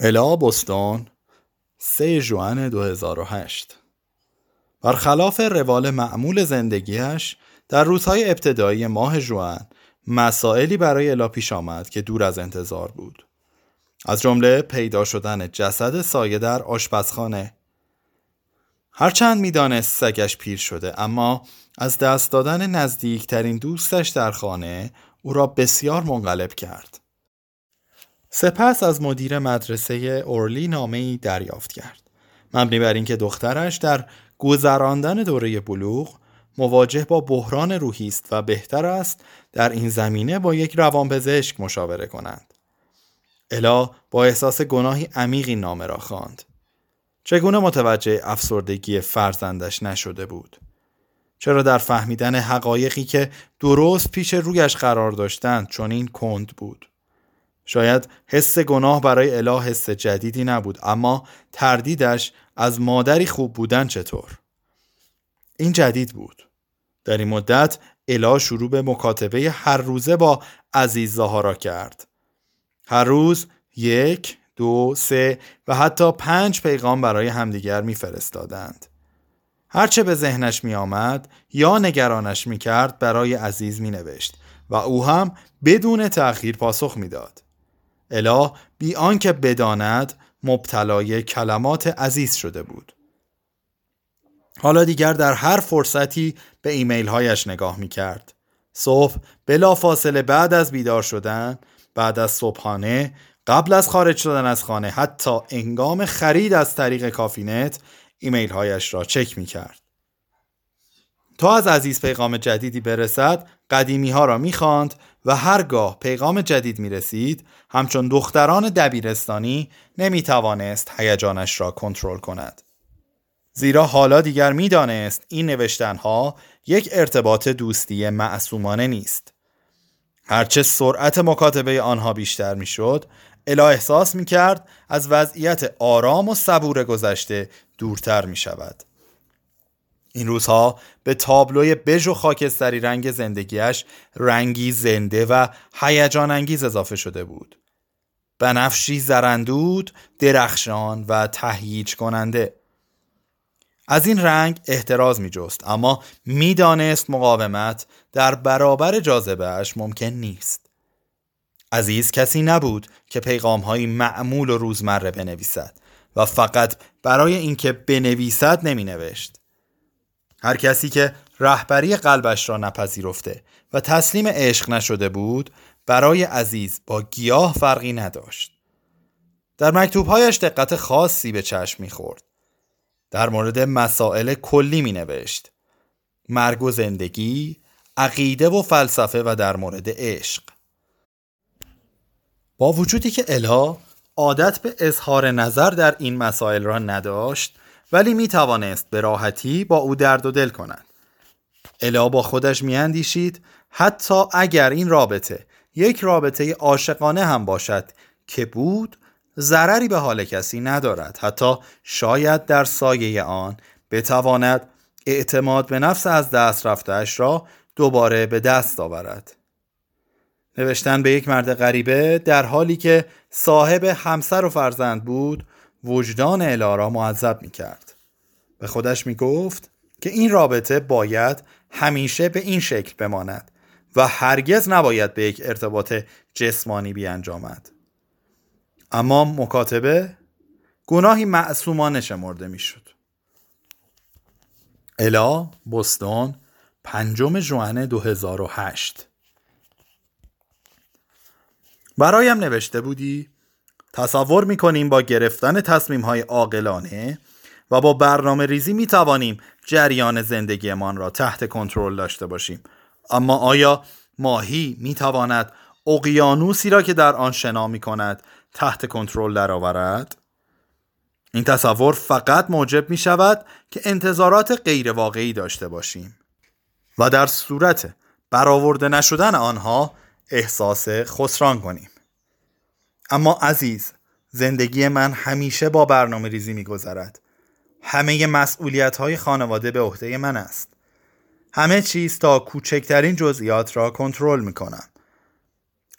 الا بستون 3 جوان 2008 برخلاف روال معمول زندگیش در روزهای ابتدایی ماه جوان مسائلی برای الا پیش آمد که دور از انتظار بود. از جمله پیدا شدن جسد سایه در آشپزخانه. هرچند می‌دانست سگش پیر شده اما از دست دادن نزدیکترین دوستش در خانه او را بسیار منقلب کرد. سپس از مدیر مدرسه اورلی نامه دریافت کرد. مبنی بر اینکه دخترش در گذراندن دوره بلوغ مواجه با بحران روحی است و بهتر است در این زمینه با یک روانپزشک مشاوره کنند. الا با احساس گناهی عمیقی نامه را خواند. چگونه متوجه افسردگی فرزندش نشده بود؟ چرا در فهمیدن حقایقی که درست پیش رویش قرار داشتند چنین کند بود؟ شاید حس گناه برای اله حس جدیدی نبود اما تردیدش از مادری خوب بودن چطور؟ این جدید بود. در این مدت اله شروع به مکاتبه هر روزه با عزیز زهارا کرد. هر روز یک دو سه و حتی پنج پیغام برای همدیگر میفرستادند. هرچه به ذهنش می آمد یا نگرانش می کرد برای عزیز می نوشت و او هم بدون تأخیر پاسخ می‌داد. اللا بی آنکه بداند مبتلای کلمات عزیز شده بود. حالا دیگر در هر فرصتی به ایمیل هایش نگاه می کرد. صبح بلا فاصله بعد از بیدار شدن بعد از صبحانه قبل از خارج شدن از خانه حتی هنگام خرید از طریق کافینت ایمیل هایش را چک می کرد. تا از عزیز پیغام جدیدی برسد قدیمی ها را می خاند و هرگاه پیغام جدید می رسید همچون دختران دبیرستانی نمی توانست هیجانش را کنترل کند. زیرا حالا دیگر می دانست این نوشتن ها یک ارتباط دوستی معصومانه نیست. هرچه سرعت مکاتبه آنها بیشتر می شد الا احساس می کرد از وضعیت آرام و صبور گذشته دورتر می شود. این روزها به تابلوی بژ و خاکستری رنگ زندگیش رنگی زنده و هیجان انگیز اضافه شده بود. بنفشی زرندود، درخشان و تهییج کننده. از این رنگ احتراز می جست اما می‌دانست مقاومت در برابر جاذبهش ممکن نیست. عزیز کسی نبود که پیغام معمول و روزمره بنویسد و فقط برای اینکه بنویسد نمی نوشت. هر کسی که رهبری قلبش را نپذیرفته و تسلیم عشق نشده بود برای عزیز با گیاه فرقی نداشت. در مکتوبهایش دقت خاصی به چشم می‌خورد. در مورد مسائل کلی می نوشت. مرگ و زندگی، عقیده و فلسفه و در مورد عشق. با وجودی که الا عادت به اظهار نظر در این مسائل را نداشت ولی می توانست به راحتی با او درد و دل کند. الا با خودش می اندیشید حتی اگر این رابطه یک رابطه عاشقانه هم باشد که بود ضرری به حال کسی ندارد حتی شاید در سایه آن بتواند اعتماد به نفس از دست رفتهش را دوباره به دست آورد نوشتن به یک مرد غریبه در حالی که صاحب همسر و فرزند بود وجدان الا را معذب می کرد. به خودش می گفت که این رابطه باید همیشه به این شکل بماند و هرگز نباید به یک ارتباط جسمانی بیانجامد. اما مکاتبه گناهی معصومانه شمرده می شد. الا بستون پنجم جوان 2008 برایم نوشته بودی تصور می کنیم با گرفتن تصمیم های عاقلانه و با برنامه ریزی می توانیم جریان زندگیمان را تحت کنترل داشته باشیم اما آیا ماهی می تواند اقیانوسی را که در آن شنا می کند تحت کنترل درآورد؟ این تصور فقط موجب می شود که انتظارات غیر واقعی داشته باشیم و در صورت برآورده نشدن آنها احساس خسران کنیم اما عزیز زندگی من همیشه با برنامه ریزی می گذرد. همه مسئولیت های خانواده به عهده من است. همه چیز تا کوچکترین جزئیات را کنترل می کنم.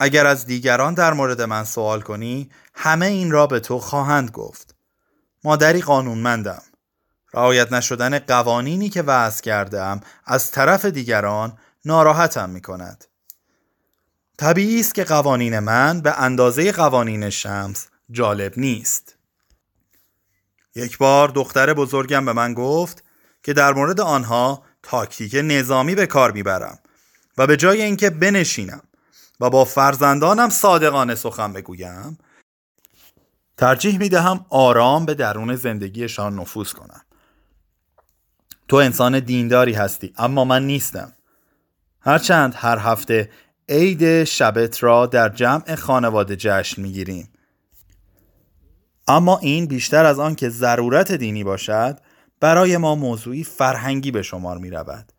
اگر از دیگران در مورد من سوال کنی همه این را به تو خواهند گفت مادری قانونمندم رعایت نشدن قوانینی که وضع کردم از طرف دیگران ناراحتم می کند طبیعی است که قوانین من به اندازه قوانین شمس جالب نیست. یک بار دختر بزرگم به من گفت که در مورد آنها تاکتیک نظامی به کار می‌برم و به جای اینکه بنشینم و با فرزندانم صادقانه سخن بگویم ترجیح می دهم آرام به درون زندگیشان نفوذ کنم. تو انسان دینداری هستی اما من نیستم. هرچند هر هفته عید شبت را در جمع خانواده جشن می گیریم اما این بیشتر از آن که ضرورت دینی باشد برای ما موضوعی فرهنگی به شمار می رود.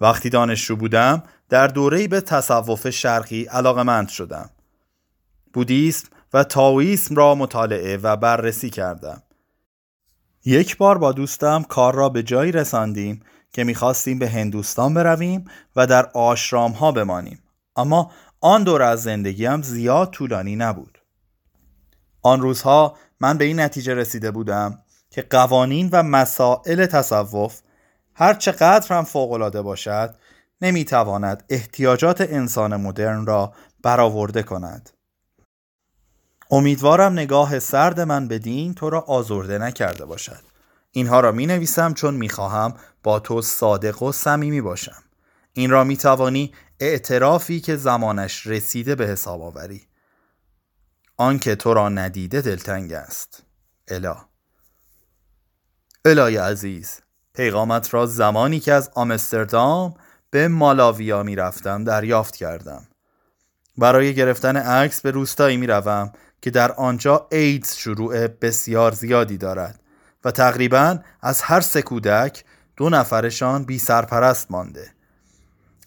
وقتی دانشجو بودم در دوره‌ای به تصوف شرقی علاقمند شدم. بودیسم و تاویسم را مطالعه و بررسی کردم. یک بار با دوستم کار را به جایی رساندیم که می‌خواستیم به هندوستان برویم و در آشرام ها بمانیم. اما آن دور از زندگیم زیاد طولانی نبود. آن روزها من به این نتیجه رسیده بودم که قوانین و مسائل تصوف هر چقدر هم فوقالعاده باشد نمی‌تواند احتیاجات انسان مدرن را برآورده کند. امیدوارم نگاه سرد من به دین تو را آزرده نکرده باشد. اینها را می نویسم چون می خواهم با تو صادق و صمیمی باشم. این را می توانی اعترافی که زمانش رسیده به حساب آوری. آنکه تو را ندیده دلتنگ است. الا الای عزیز پیغامت را زمانی که از آمستردام به مالاویا می رفتم دریافت کردم. برای گرفتن عکس به روستایی می روم که در آنجا ایدز شروع بسیار زیادی دارد و تقریبا از هر سه کودک دو نفرشان بی سرپرست مانده.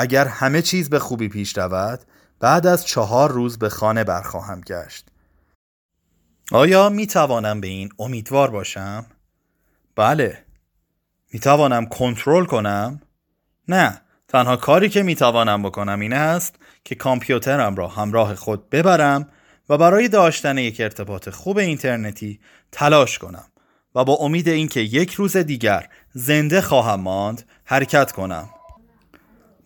اگر همه چیز به خوبی پیش رود بعد از چهار روز به خانه برخواهم گشت. آیا می توانم به این امیدوار باشم؟ بله. می توانم کنترل کنم؟ نه. تنها کاری که می توانم بکنم این است که کامپیوترم را همراه خود ببرم و برای داشتن یک ارتباط خوب اینترنتی تلاش کنم و با امید اینکه یک روز دیگر زنده خواهم ماند حرکت کنم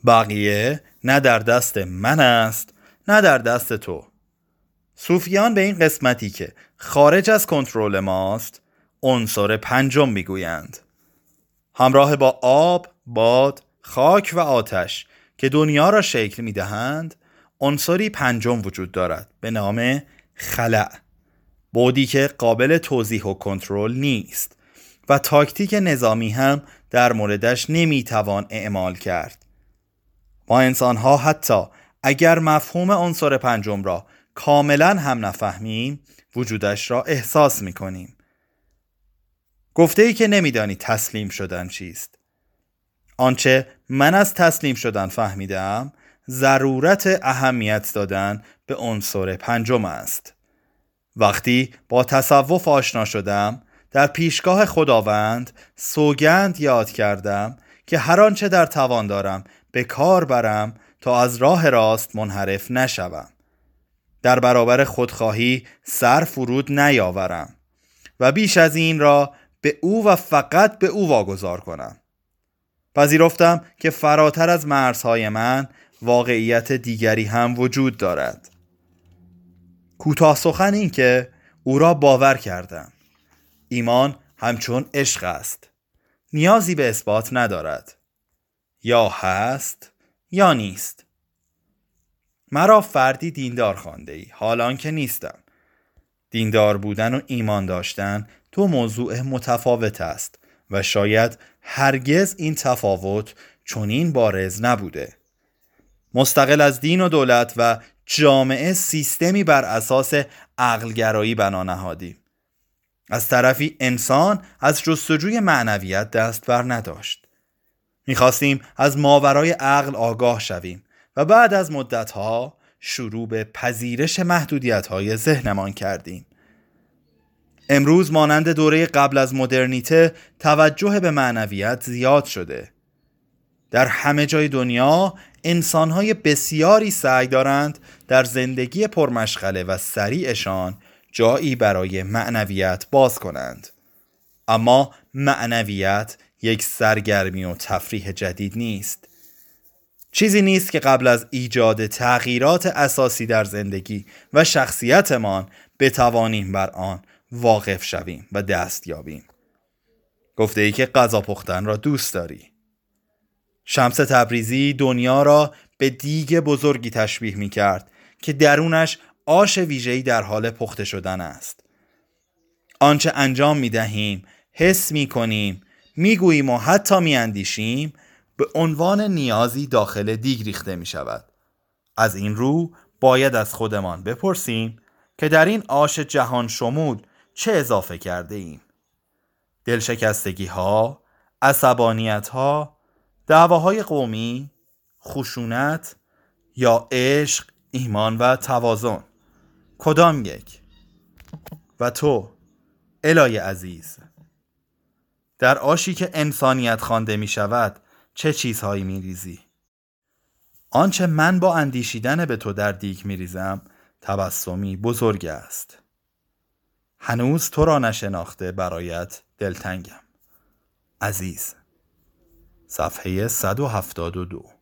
بقیه نه در دست من است نه در دست تو. صوفیان به این قسمتی که خارج از کنترل ماست عنصر پنجم می‌گویند. همراه با آب، باد، خاک و آتش که دنیا را شکل می‌دهند عنصری پنجم وجود دارد به نام خلع. بودی که قابل توضیح و کنترل نیست و تاکتیک نظامی هم در موردش نمی‌توان اعمال کرد. ما انسان ها حتی اگر مفهوم عنصر پنجم را کاملا هم نفهمیم وجودش را احساس می‌کنیم. گفته ای که نمیدانی تسلیم شدن چیست؟ آنچه من از تسلیم شدن فهمیدم ضرورت اهمیت دادن به عنصر پنجم است. وقتی با تصوف آشنا شدم در پیشگاه خداوند سوگند یاد کردم که هر آنچه در توان دارم به کار برم تا از راه راست منحرف نشوم. در برابر خودخواهی سر فرود نیاورم و بیش از این را به او و فقط به او واگذار کنم. پذیرفتم که فراتر از مرزهای من واقعیت دیگری هم وجود دارد. کوتاه سخن این که او را باور کردم. ایمان همچون عشق است. نیازی به اثبات ندارد. یا هست یا نیست. مرا فردی دیندار خانده ای. حالان که نیستم. دیندار بودن و ایمان داشتن تو موضوع متفاوت است و شاید هرگز این تفاوت چنین بارز نبوده. مستقل از دین و دولت و جامعه سیستمی بر اساس عقلگرایی بنا نهادیم. از طرفی انسان از جستجوی معنویت دست بر نداشت. می‌خواستیم از ماورای عقل آگاه شویم و بعد از مدتها شروع به پذیرش محدودیت های ذهنمان کردیم. امروز مانند دوره قبل از مدرنیته توجه به معنویت زیاد شده. در همه جای دنیا انسانهای بسیاری سعی دارند در زندگی پرمشغله و سریعشان جایی برای معنویت باز کنند. اما معنویت یک سرگرمی و تفریح جدید نیست. چیزی نیست که قبل از ایجاد تغییرات اساسی در زندگی و شخصیتمان بتوانیم بر آن واقف شویم و دست یابیم. گفته ای که غذا پختن را دوست داری. شمس تبریزی دنیا را به دیگ بزرگی تشبیه می کرد که درونش آش ویژه‌ای در حال پخته شدن است. آنچه انجام می دهیم حس می کنیم می گوییم و حتی می اندیشیم به عنوان نیازی داخل دیگ ریخته می شود از این رو باید از خودمان بپرسیم که در این آش جهان شمول چه اضافه کرده ایم دلشکستگی ها عصبانیت ها دعواهای قومی خشونت یا عشق ایمان و توازن. کدام یک؟ و تو الای عزیز در آشی که انسانیت خوانده می شود چه چیزهایی می ریزی؟ آنچه من با اندیشیدن به تو در دیگ می ریزم تبسمی بزرگ است. هنوز تو را نشناخته برایت دلتنگم. عزیز صفحه 172